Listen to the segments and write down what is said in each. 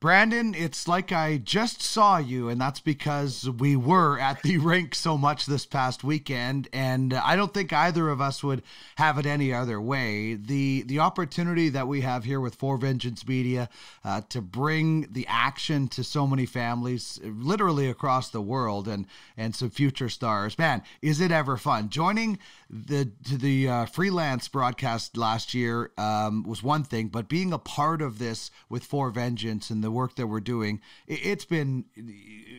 Brandon, it's like I just saw you, and that's because we were at the rink so much this past weekend, and I don't think either of us would have it any other way. The the opportunity that we have here with Four Vengeance Media uh, to bring the action to so many families, literally across the world, and and some future stars. Man, is it ever fun joining the to the uh, freelance broadcast last year um, was one thing, but being a part of this with Four Vengeance and the work that we're doing, it, has been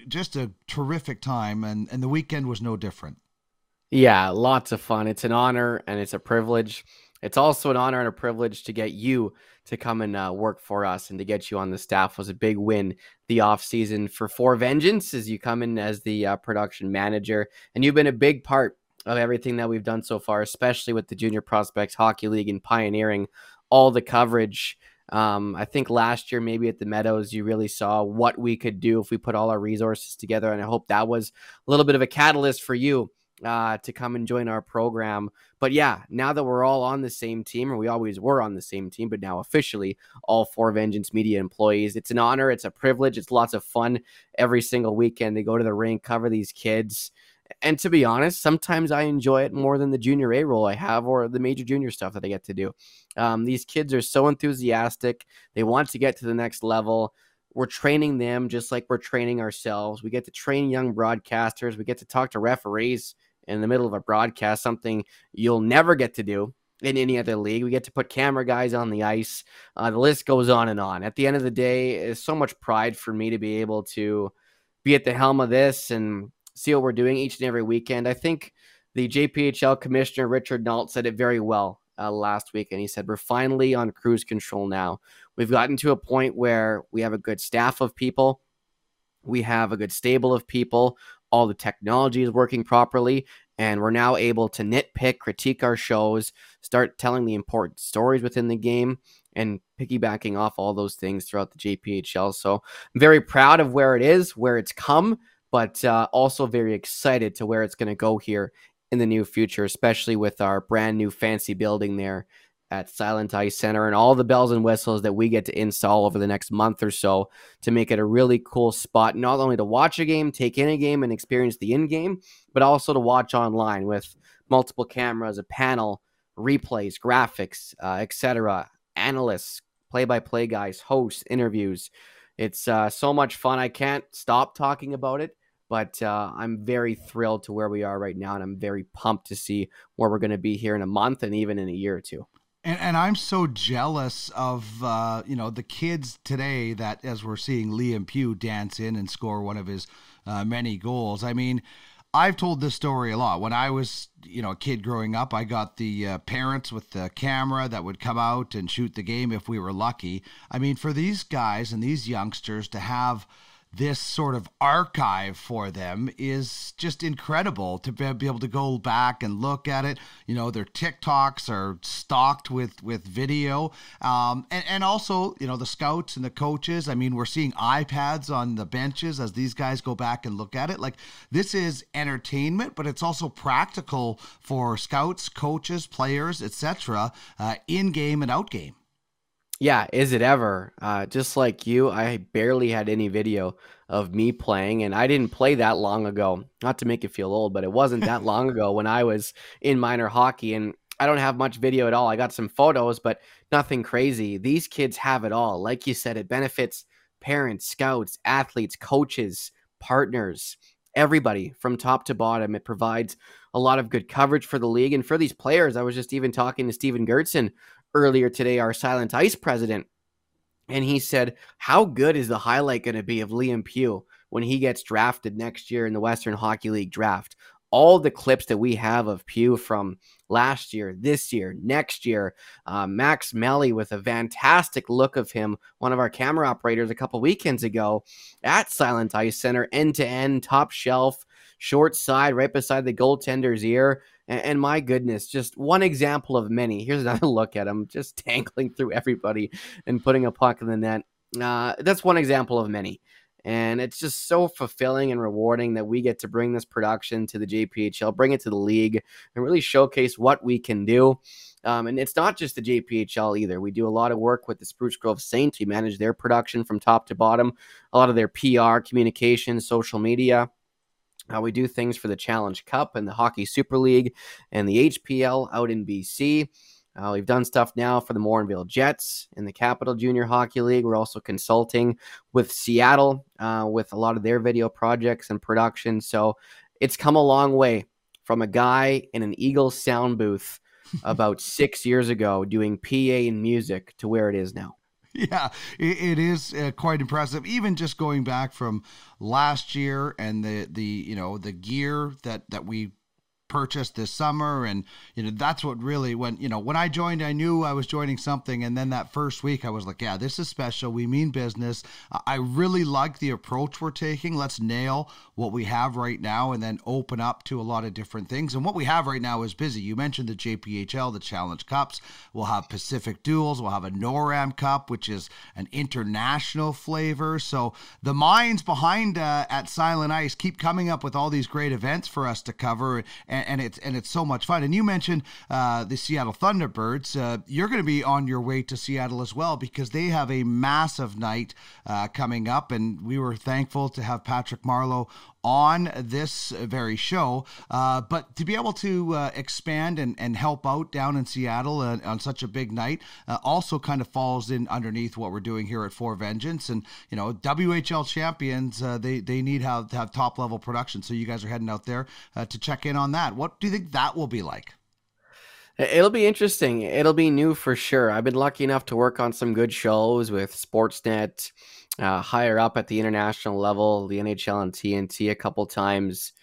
just a terrific time, and and the weekend was no different. Yeah, lots of fun. It's an honor and it's a privilege. It's also an honor and a privilege to get you to come and uh, work for us and to get you on the staff was a big win the off season for Four Vengeance as you come in as the uh, production manager and you've been a big part of everything that we've done so far, especially with the Junior Prospects Hockey League and pioneering all the coverage. Um, I think last year, maybe at the Meadows, you really saw what we could do if we put all our resources together. And I hope that was a little bit of a catalyst for you uh, to come and join our program. But yeah, now that we're all on the same team, or we always were on the same team, but now officially all Four Vengeance Media employees, it's an honor, it's a privilege, it's lots of fun every single weekend to go to the rink, cover these kids and to be honest, sometimes I enjoy it more than the junior A role I have or the major junior stuff that I get to do. Um, these kids are so enthusiastic. They want to get to the next level. We're training them just like we're training ourselves. We get to train young broadcasters. We get to talk to referees in the middle of a broadcast, something you'll never get to do in any other league. We get to put camera guys on the ice. Uh, the list goes on and on. At the end of the day, it's so much pride for me to be able to be at the helm of this and see what we're doing each and every weekend. I think the JPHL commissioner, Richard Nault, said it very well uh, last week. And he said, We're finally on cruise control now. We've gotten to a point where we have a good staff of people, we have a good stable of people, all the technology is working properly. And we're now able to nitpick, critique our shows, start telling the important stories within the game, and piggybacking off all those things throughout the JPHL. So I'm very proud of where it is, where it's come but uh, also very excited to where it's going to go here in the near future, especially with our brand new fancy building there at Silent Ice Center and all the bells and whistles that we get to install over the next month or so to make it a really cool spot, not only to watch a game, take in a game, and experience the in game, but also to watch online with multiple cameras, a panel, replays, graphics, uh, etc., analysts, play by play guys, hosts, interviews. It's uh, so much fun. I can't stop talking about it but uh, I'm very thrilled to where we are right now, and I'm very pumped to see where we're going to be here in a month and even in a year or two. And, and I'm so jealous of uh, you know the kids today that as we're seeing Liam Pugh dance in and score one of his uh, many goals. I mean, I've told this story a lot. When I was, you know, a kid growing up, I got the uh, parents with the camera that would come out and shoot the game if we were lucky. I mean, for these guys and these youngsters to have this sort of archive for them is just incredible to be able to go back and look at it. You know, their TikToks are stocked with with video, um, and and also you know the scouts and the coaches. I mean, we're seeing iPads on the benches as these guys go back and look at it. Like this is entertainment, but it's also practical for scouts, coaches, players, etc. Uh, in game and out game. Yeah, is it ever? Uh, just like you, I barely had any video of me playing, and I didn't play that long ago. Not to make you feel old, but it wasn't that long ago when I was in minor hockey, and I don't have much video at all. I got some photos, but nothing crazy. These kids have it all. Like you said, it benefits parents, scouts, athletes, coaches, partners, everybody from top to bottom. It provides a lot of good coverage for the league and for these players. I was just even talking to Steven Gertson earlier today, our Silent Ice president, and he said, How good is the highlight going to be of Liam Pugh when he gets drafted next year in the Western Hockey League draft? All the clips that we have of Pugh from last year, this year, next year, uh, Max Melly with a fantastic look of him, one of our camera operators a couple weekends ago at Silent Ice Center, end to end, top shelf, short side, right beside the goaltender's ear. And, and, my goodness, just one example of many. Here's another look at him, just tangling through everybody and putting a puck in the net. Uh, that's one example of many. And it's just so fulfilling and rewarding that we get to bring this production to the JPHL, bring it to the league, and really showcase what we can do. Um, and it's not just the JPHL either. We do a lot of work with the Spruce Grove Saints. We manage their production from top to bottom, a lot of their PR, communication, social media. Uh, we do things for the Challenge Cup and the Hockey Super League and the HPL out in BC. Uh, we've done stuff now for the Morinville Jets in the Capital Junior Hockey League. We're also consulting with Seattle uh, with a lot of their video projects and production. So it's come a long way from a guy in an Eagles sound booth about six years ago doing PA and music to where it is now. Yeah, it, it is uh, quite impressive. Even just going back from last year and the the you know the gear that that we purchased this summer and you know that's what really when you know when I joined I knew I was joining something and then that first week I was like yeah this is special we mean business. I really like the approach we're taking. Let's nail what we have right now and then open up to a lot of different things. And what we have right now is busy. You mentioned the JPHL the challenge cups. We'll have Pacific duels. We'll have a NORAM cup which is an international flavor. So the minds behind uh, at Silent Ice keep coming up with all these great events for us to cover and and, and it's and it's so much fun. And you mentioned uh, the Seattle Thunderbirds. Uh, you're going to be on your way to Seattle as well because they have a massive night uh, coming up, and we were thankful to have Patrick Marleau on this very show. Uh, but to be able to uh, expand and, and help out down in Seattle uh, on such a big night uh, also kind of falls in underneath what we're doing here at Four Vengeance. And, you know, WHL champions, uh, they, they need have, to have top level production. So you guys are heading out there uh, to check in on that. What do you think that will be like? It'll be interesting. It'll be new for sure. I've been lucky enough to work on some good shows with Sportsnet, uh, higher up at the international level, the NHL and TNT a couple times.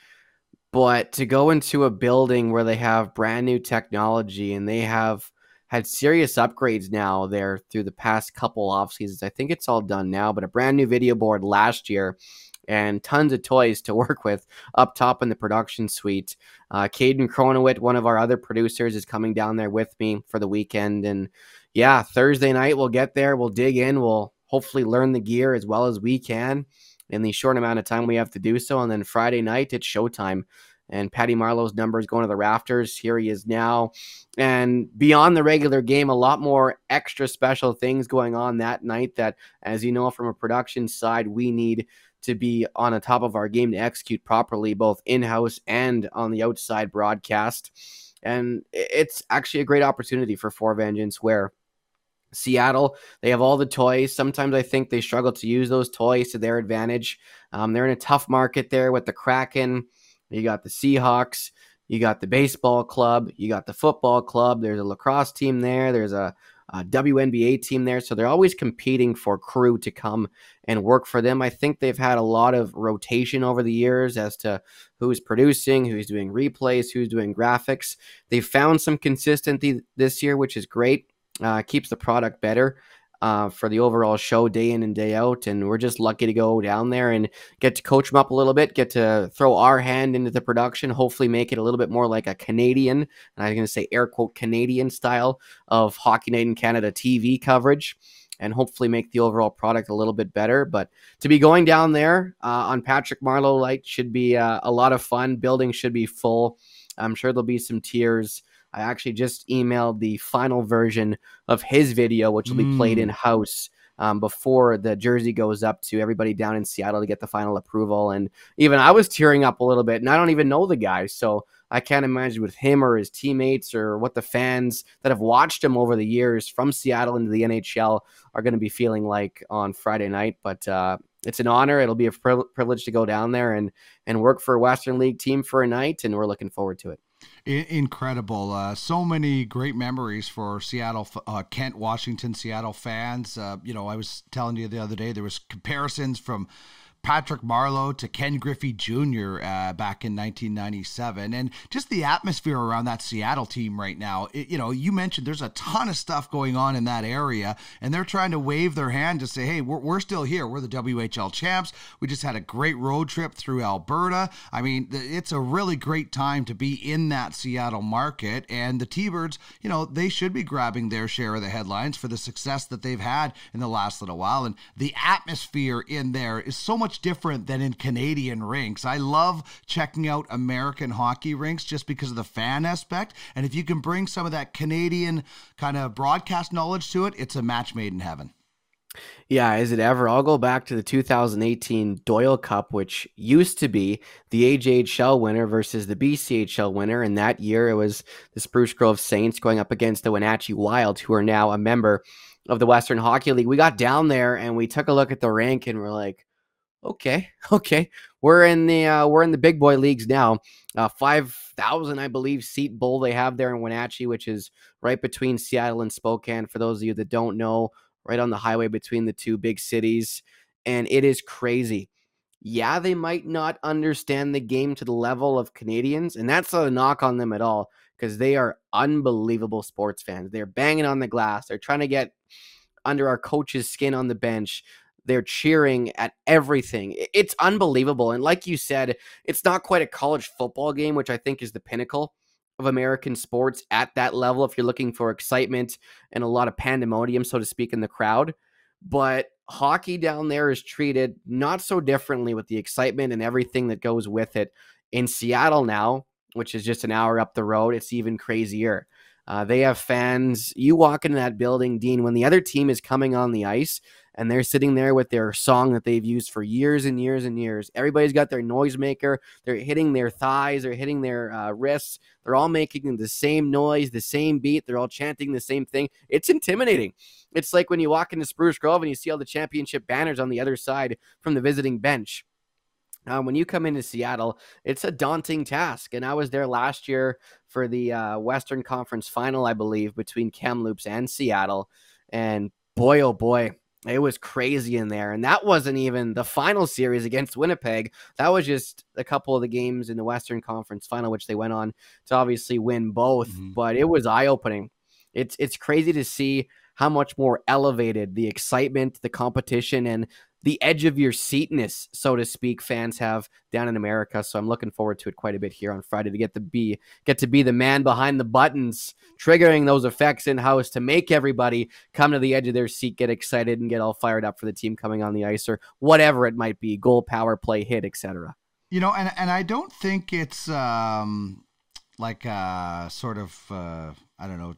But to go into a building where they have brand new technology and they have had serious upgrades now there through the past couple off seasons. I think it's all done now, but a brand new video board last year and tons of toys to work with up top in the production suite. Uh, Caden Cronowit, one of our other producers, is coming down there with me for the weekend. And yeah, Thursday night we'll get there. We'll dig in. We'll hopefully learn the gear as well as we can in the short amount of time we have to do so. And then Friday night, it's showtime. And Patty Marleau's numbers going to the rafters. Here he is now. And beyond the regular game, a lot more extra special things going on that night that, as you know, from a production side, we need to be on the top of our game to execute properly, both in house and on the outside broadcast. And it's actually a great opportunity for Four Vengeance where Seattle, they have all the toys. Sometimes I think they struggle to use those toys to their advantage. Um, they're in a tough market there with the Kraken. You got the Seahawks. You got the baseball club. You got the football club. There's a lacrosse team there. There's a uh, WNBA team there. So they're always competing for crew to come and work for them. I think they've had a lot of rotation over the years as to who's producing, who's doing replays, who's doing graphics. They've found some consistency this year, which is great. Uh, keeps the product better uh, for the overall show day in and day out. And we're just lucky to go down there and get to coach them up a little bit, get to throw our hand into the production, hopefully make it a little bit more like a Canadian, and I'm going to say air quote Canadian style of Hockey Night in Canada TV coverage. And hopefully make the overall product a little bit better. But to be going down there uh, on Patrick Marleau Light should be uh, a lot of fun. Building should be full. I'm sure there'll be some tears. I actually just emailed the final version of his video, which will be played in mm. house um, before the jersey goes up to everybody down in Seattle to get the final approval. And even I was tearing up a little bit, and I don't even know the guy. So I can't imagine with him or his teammates or what the fans that have watched him over the years from Seattle into the NHL are going to be feeling like on Friday night. But uh, it's an honor. It'll be a privilege to go down there and and work for a Western League team for a night, and we're looking forward to it incredible. Uh, so many great memories for Seattle, uh, Kent, Washington, Seattle fans. Uh, you know, I was telling you the other day there was comparisons from Patrick Marleau to Ken Griffey Jr. Uh, back in 1997, and just the atmosphere around that Seattle team right now. It, you know, you mentioned there's a ton of stuff going on in that area, and they're trying to wave their hand to say, "Hey, we're, we're still here. We're the WHL champs. We just had a great road trip through Alberta. I mean, it's a really great time to be in that Seattle market, and the T-Birds, you know, they should be grabbing their share of the headlines for the success that they've had in the last little while, and the atmosphere in there is so much much different than in Canadian rinks. I love checking out American hockey rinks just because of the fan aspect. And if you can bring some of that Canadian kind of broadcast knowledge to it, it's a match made in heaven. Yeah, is it ever? I'll go back to the 2018 Doyle Cup, which used to be the AJHL winner versus the BCHL winner. And that year it was the Spruce Grove Saints going up against the Wenatchee Wild, who are now a member of the Western Hockey League. We got down there and we took a look at the rank and we're like, okay, okay, we're in the uh, we're in the big boy leagues now. Uh, Five thousand, I believe, seat bowl they have there in Wenatchee, which is right between Seattle and Spokane. For those of you that don't know, right on the highway between the two big cities. And it is crazy. Yeah, they might not understand the game to the level of Canadians, and that's not a knock on them at all because they are unbelievable sports fans. They're banging on the glass, they're trying to get under our coach's skin on the bench. They're cheering at everything. It's unbelievable. And like you said, it's not quite a college football game, which I think is the pinnacle of American sports at that level if you're looking for excitement and a lot of pandemonium, so to speak, in the crowd. But hockey down there is treated not so differently with the excitement and everything that goes with it. In Seattle now, which is just an hour up the road, it's even crazier. Uh, they have fans. You walk into that building, Dean, when the other team is coming on the ice, and they're sitting there with their song that they've used for years and years and years. Everybody's got their noisemaker. They're hitting their thighs. They're hitting their uh, wrists. They're all making the same noise, the same beat. They're all chanting the same thing. It's intimidating. It's like when you walk into Spruce Grove and you see all the championship banners on the other side from the visiting bench. Uh, when you come into Seattle, it's a daunting task. And I was there last year for the uh, Western Conference final, I believe, between Kamloops and Seattle. And boy, oh boy, it was crazy in there. And that wasn't even the final series against Winnipeg. That was just a couple of the games in the Western Conference final, which they went on to obviously win both. Mm-hmm. But it was eye opening. It's it's crazy to see how much more elevated the excitement, the competition, and the edge of your seatness, so to speak, fans have down in America. So I'm looking forward to it quite a bit here on Friday to get to be get to be the man behind the buttons, triggering those effects in house to make everybody come to the edge of their seat, get excited, and get all fired up for the team coming on the ice or whatever it might be, goal, power play, hit, etc. You know, and and I don't think it's um like a sort of uh, I don't know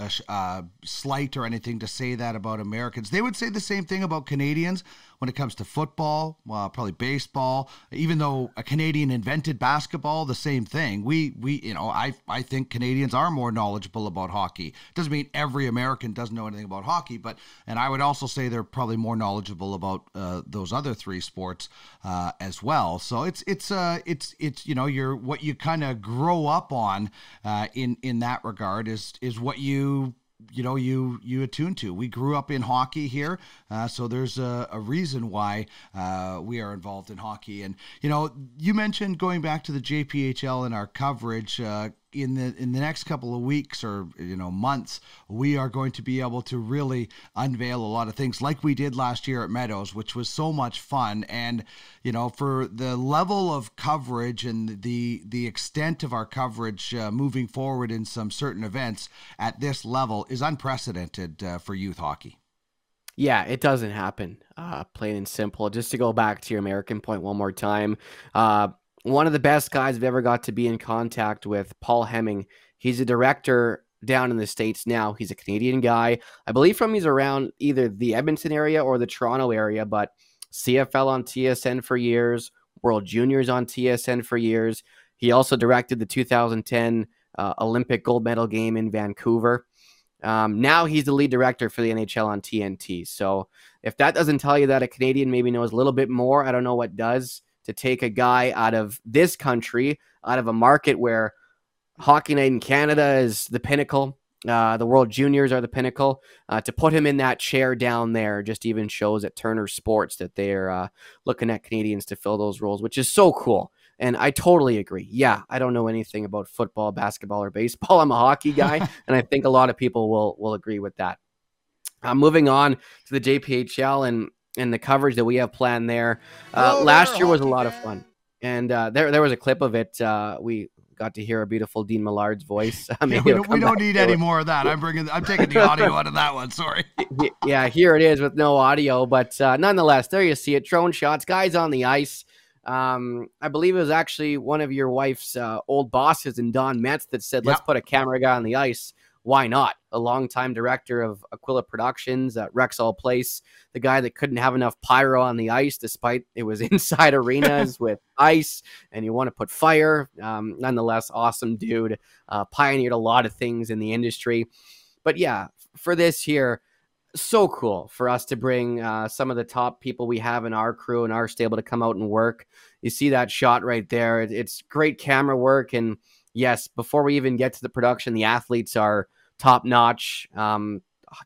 a, uh, slight or anything to say that about Americans. They would say the same thing about Canadians when it comes to football, well, probably baseball. Even though a Canadian invented basketball, the same thing. We we you know I I think Canadians are more knowledgeable about hockey. Doesn't mean every American doesn't know anything about hockey, but and I would also say they're probably more knowledgeable about uh, those other three sports uh, as well. So it's it's uh it's it's you know you're what you kind of grow up on uh, in in that regard is is what you you know you you attune to. We grew up in hockey here, uh, so there's a, a reason why uh, we are involved in hockey. And you know, you mentioned going back to the JPHL in our coverage. Uh, in the in the next couple of weeks or you know months we are going to be able to really unveil a lot of things like we did last year at Meadows which was so much fun and you know for the level of coverage and the the extent of our coverage uh, moving forward in some certain events at this level is unprecedented uh, for youth hockey yeah, it doesn't happen. Uh, plain and simple. Just to go back to your American point one more time. Uh, one of the best guys I've ever got to be in contact with, Paul Hemming. He's a director down in the States now. He's a Canadian guy. I believe from he's around either the Edmonton area or the Toronto area, but CFL on TSN for years, World Juniors on TSN for years. He also directed the 2010 uh, Olympic gold medal game in Vancouver. Um, now he's the lead director for the NHL on TNT. So if that doesn't tell you that a Canadian maybe knows a little bit more, I don't know what does to take a guy out of this country, out of a market where Hockey Night in Canada is the pinnacle. Uh, the World Juniors are the pinnacle. Uh, to put him in that chair down there just even shows at Turner Sports that they're uh, looking at Canadians to fill those roles, which is so cool. And I totally agree. Yeah, I don't know anything about football, basketball, or baseball. I'm a hockey guy, and I think a lot of people will will agree with that. Uh, moving on to the JPHL, and and the coverage that we have planned there. Uh, last year was a lot of fun, and uh, there there was a clip of it. Uh, we got to hear a beautiful Dean Millard's voice. yeah, we don't, we don't need any it. more of that. I'm bringing, I'm taking the audio out of that one. Sorry. yeah, here it is with no audio, but uh, nonetheless, there you see it. Drone shots, guys on the ice. Um, I believe it was actually one of your wife's uh, old bosses in Don Metz that said, "Let's yep. put a camera guy on the ice." Why not? A longtime director of Aquila Productions at Rexall Place, the guy that couldn't have enough pyro on the ice despite it was inside arenas with ice and you want to put fire. Um, nonetheless, awesome dude. Uh, pioneered a lot of things in the industry. But yeah, for this here, so cool for us to bring uh, some of the top people we have in our crew and our stable to come out and work. You see that shot right there. It's great camera work. And yes, before we even get to the production, the athletes are top notch, um,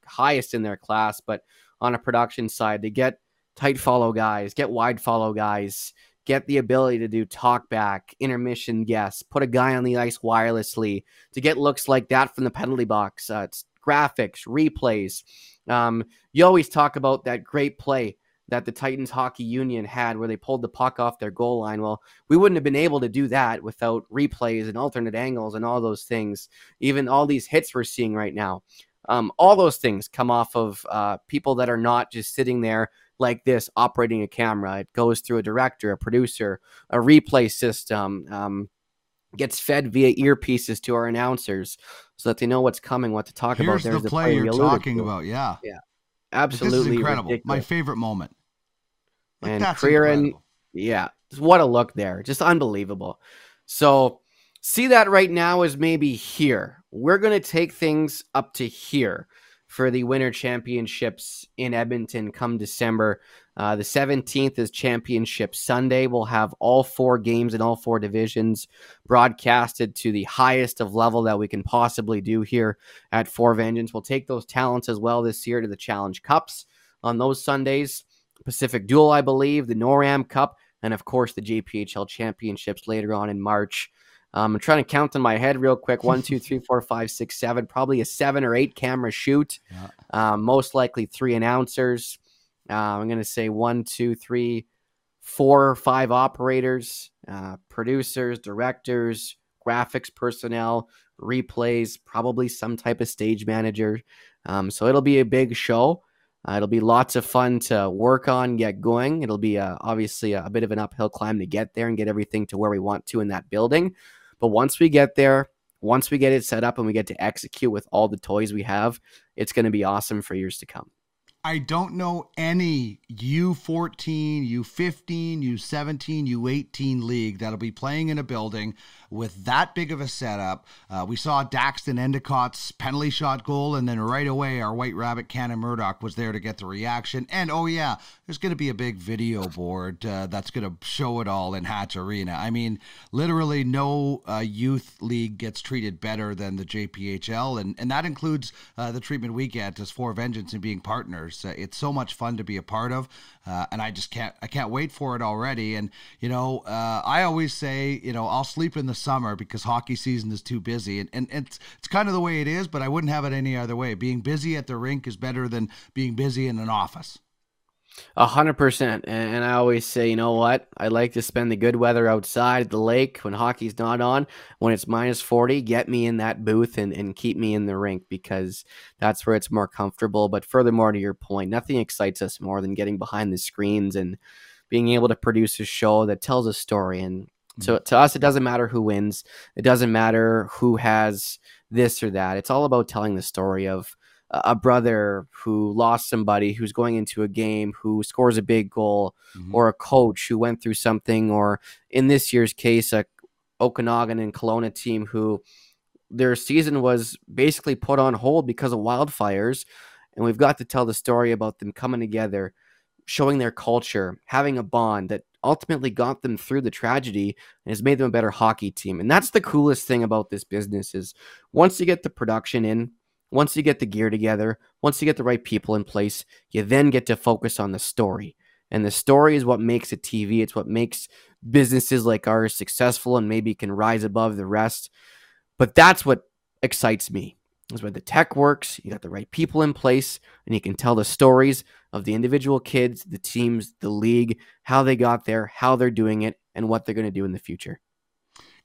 highest in their class. But on a production side, to get tight follow guys, get wide follow guys, get the ability to do talk back, intermission guests, put a guy on the ice wirelessly, to get looks like that from the penalty box. Uh, it's graphics, replays. Um, you always talk about that great play that the Titans Hockey Union had where they pulled the puck off their goal line. Well, we wouldn't have been able to do that without replays and alternate angles and all those things. Even all these hits we're seeing right now. Um, all those things come off of uh, people that are not just sitting there like this operating a camera. It goes through a director, a producer, a replay system. Um, gets fed via earpieces to our announcers so that they know what's coming, what to talk Here's about. There's the, play, you're talking to. about. Yeah. Yeah. Absolutely. This is incredible. Ridiculous. My favorite moment. Like, and Kieran, yeah, what a look there. Just unbelievable. So see that right now is maybe here. We're going to take things up to here for the Winter Championships in Edmonton come December. Uh, the 17th is Championship Sunday. We'll have all four games in all four divisions broadcasted to the highest of level that we can possibly do here at Four Vengeance. We'll take those talents as well this year to the Challenge Cups on those Sundays. Pacific Duel, I believe, the NORAM Cup, and of course the JPHL Championships later on in March. Um, I'm trying to count in my head real quick. One, two, three, four, five, six, seven. Probably a seven or eight camera shoot. Yeah. Um, most likely three announcers. Uh, I'm going to say one, two, three, four or five operators, uh, producers, directors, graphics personnel, replays, probably some type of stage manager. Um, so it'll be a big show. Uh, it'll be lots of fun to work on, get going. It'll be uh, obviously a, a, bit of an uphill climb to get there and get everything to where we want to in that building. But once we get there, once we get it set up and we get to execute with all the toys we have, it's going to be awesome for years to come. I don't know any U14, U15, U17, U18 league that'll be playing in a building with that big of a setup. Uh, we saw Daxton Endicott's penalty shot goal, and then right away, our White Rabbit Cannon Murdoch was there to get the reaction. And oh, yeah, there's going to be a big video board uh, that's going to show it all in Hatch Arena. I mean, literally, no uh, youth league gets treated better than the JPHL, and, and that includes uh, the treatment we get as Four Vengeance and being partners. Uh, it's so much fun to be a part of, uh, and I just can't I can't wait for it already. And you know, uh, I always say, you know, I'll sleep in the summer because hockey season is too busy, and, and it's it's kind of the way it is. But I wouldn't have it any other way. Being busy at the rink is better than being busy in an office. A hundred percent. And I always say, you know what? I like to spend the good weather outside at the lake when hockey's not on. When it's minus 40, get me in that booth and, and keep me in the rink because that's where it's more comfortable. But furthermore, to your point, nothing excites us more than getting behind the screens and being able to produce a show that tells a story. And so mm-hmm. to us, it doesn't matter who wins. It doesn't matter who has this or that. It's all about telling the story of a brother who lost somebody who's going into a game who scores a big goal mm-hmm. or a coach who went through something or in this year's case a okanagan and Kelowna team who their season was basically put on hold because of wildfires and we've got to tell the story about them coming together showing their culture having a bond that ultimately got them through the tragedy and has made them a better hockey team and that's the coolest thing about this business is once you get the production in once you get the gear together, once you get the right people in place, you then get to focus on the story. And the story is what makes a TV. It's what makes businesses like ours successful and maybe can rise above the rest. But that's what excites me. Is when the tech works, you got the right people in place, and you can tell the stories of the individual kids, the teams, the league, how they got there, how they're doing it, and what they're going to do in the future.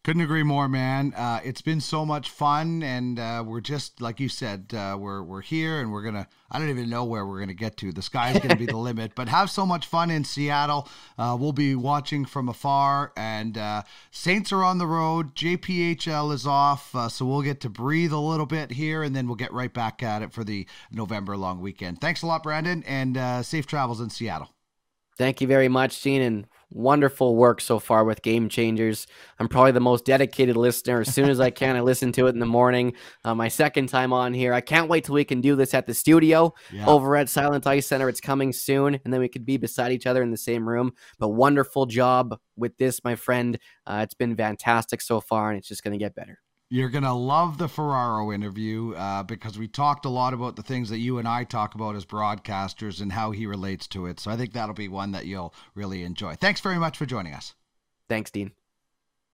Couldn't agree more, man. Uh, it's been so much fun, and uh, we're just like you said, uh, we're we're here, and we're gonna. I don't even know where we're gonna get to. The sky's gonna be the limit. But have so much fun in Seattle. Uh, we'll be watching from afar, and uh, Saints are on the road. JPHL is off, uh, so we'll get to breathe a little bit here, and then we'll get right back at it for the November long weekend. Thanks a lot, Brandon, and safe travels in Seattle. Thank you very much, Gene, and wonderful work so far with Game Changers. I'm probably the most dedicated listener. As soon as I can, I listen to it in the morning. Uh, my second time on here. I can't wait till we can do this at the studio yeah. over at Silent Ice Center. It's coming soon, and then we could be beside each other in the same room. But wonderful job with this, my friend. Uh, it's been fantastic so far, and it's just going to get better. You're going to love the Ferraro interview uh, because we talked a lot about the things that you and I talk about as broadcasters and how he relates to it. So I think that'll be one that you'll really enjoy. Thanks very much for joining us. Thanks, Dean.